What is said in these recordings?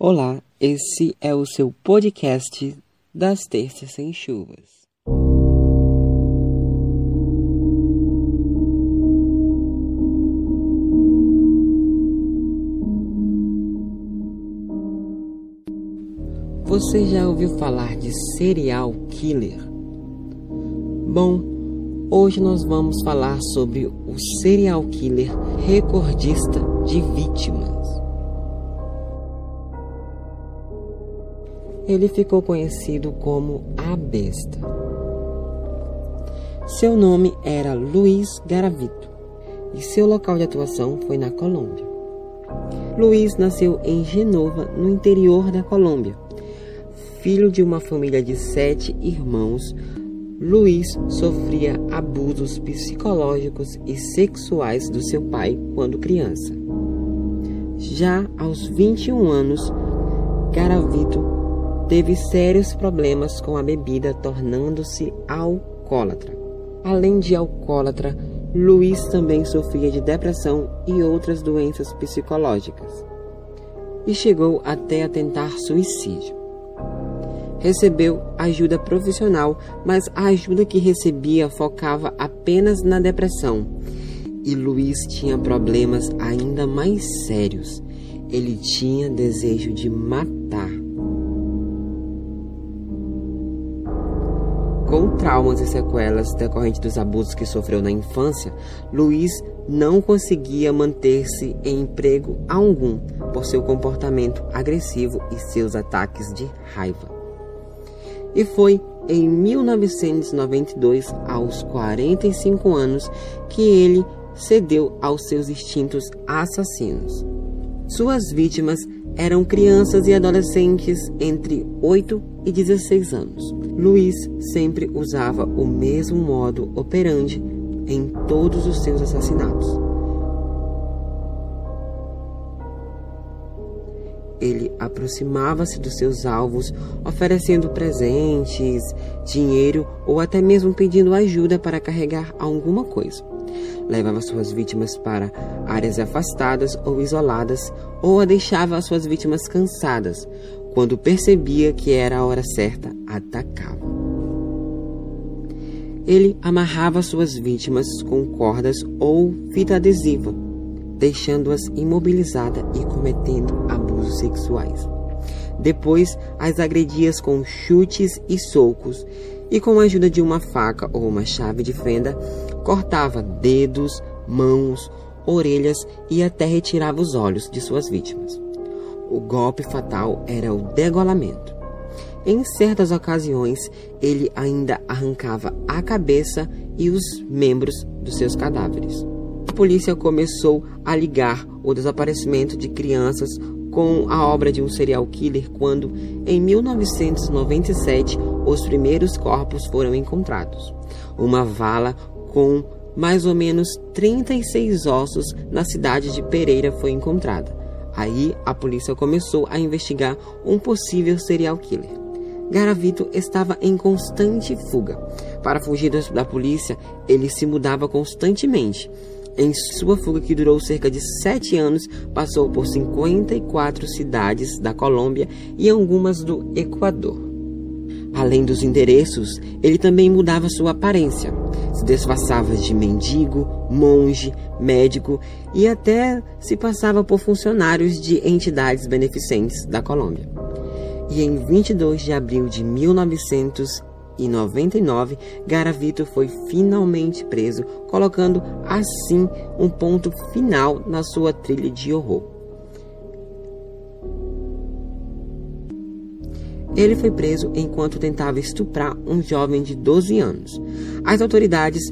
Olá, esse é o seu podcast das Terças Sem Chuvas. Você já ouviu falar de serial killer? Bom, hoje nós vamos falar sobre o serial killer recordista de vítimas. Ele ficou conhecido como a Besta. Seu nome era Luiz Garavito e seu local de atuação foi na Colômbia. Luiz nasceu em Genova, no interior da Colômbia. Filho de uma família de sete irmãos, Luiz sofria abusos psicológicos e sexuais do seu pai quando criança. Já aos 21 anos, Garavito teve sérios problemas com a bebida, tornando-se alcoólatra. Além de alcoólatra, Luiz também sofria de depressão e outras doenças psicológicas. E chegou até a tentar suicídio. Recebeu ajuda profissional, mas a ajuda que recebia focava apenas na depressão. E Luiz tinha problemas ainda mais sérios. Ele tinha desejo de matar. Traumas e sequelas decorrentes dos abusos que sofreu na infância, Luiz não conseguia manter-se em emprego algum por seu comportamento agressivo e seus ataques de raiva. E foi em 1992, aos 45 anos, que ele cedeu aos seus instintos assassinos. Suas vítimas eram crianças e adolescentes entre 8 e 16 anos. Luiz sempre usava o mesmo modo operandi em todos os seus assassinatos. Ele aproximava-se dos seus alvos, oferecendo presentes, dinheiro ou até mesmo pedindo ajuda para carregar alguma coisa levava suas vítimas para áreas afastadas ou isoladas, ou a deixava suas vítimas cansadas. Quando percebia que era a hora certa, atacava. Ele amarrava suas vítimas com cordas ou fita adesiva, deixando-as imobilizadas e cometendo abusos sexuais. Depois, as agredia com chutes e socos, e com a ajuda de uma faca ou uma chave de fenda, cortava dedos, mãos, orelhas e até retirava os olhos de suas vítimas. O golpe fatal era o degolamento. Em certas ocasiões, ele ainda arrancava a cabeça e os membros dos seus cadáveres. A polícia começou a ligar o desaparecimento de crianças com a obra de um serial killer quando, em 1997, os primeiros corpos foram encontrados. Uma vala com mais ou menos 36 ossos na cidade de Pereira foi encontrada. Aí a polícia começou a investigar um possível serial killer. Garavito estava em constante fuga. Para fugir da polícia, ele se mudava constantemente. Em sua fuga, que durou cerca de sete anos, passou por 54 cidades da Colômbia e algumas do Equador. Além dos endereços, ele também mudava sua aparência. Se disfarçava de mendigo, monge, médico e até se passava por funcionários de entidades beneficentes da Colômbia. E em 22 de abril de 1999, Garavito foi finalmente preso, colocando assim um ponto final na sua trilha de horror. Ele foi preso enquanto tentava estuprar um jovem de 12 anos. As autoridades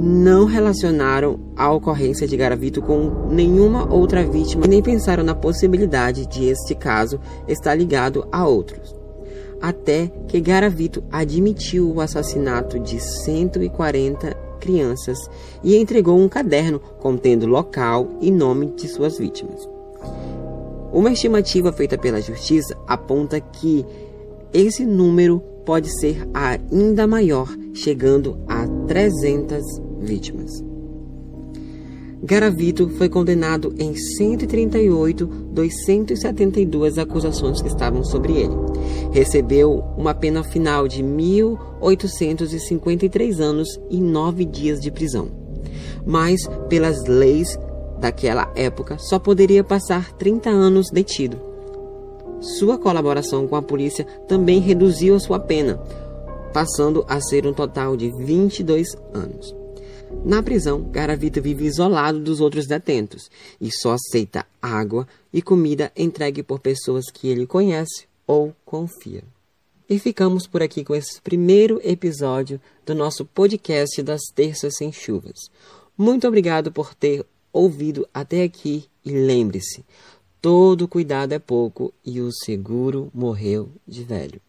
não relacionaram a ocorrência de Garavito com nenhuma outra vítima nem pensaram na possibilidade de este caso estar ligado a outros. Até que Garavito admitiu o assassinato de 140 crianças e entregou um caderno contendo local e nome de suas vítimas. Uma estimativa feita pela justiça aponta que esse número pode ser ainda maior, chegando a 300 vítimas. Garavito foi condenado em 138 dos 172 acusações que estavam sobre ele. Recebeu uma pena final de 1.853 anos e 9 dias de prisão. Mas, pelas leis daquela época, só poderia passar 30 anos detido. Sua colaboração com a polícia também reduziu a sua pena, passando a ser um total de 22 anos. Na prisão, Garavito vive isolado dos outros detentos e só aceita água e comida entregue por pessoas que ele conhece ou confia. E ficamos por aqui com esse primeiro episódio do nosso podcast das Terças Sem Chuvas. Muito obrigado por ter ouvido até aqui e lembre-se: todo cuidado é pouco e o seguro morreu de velho.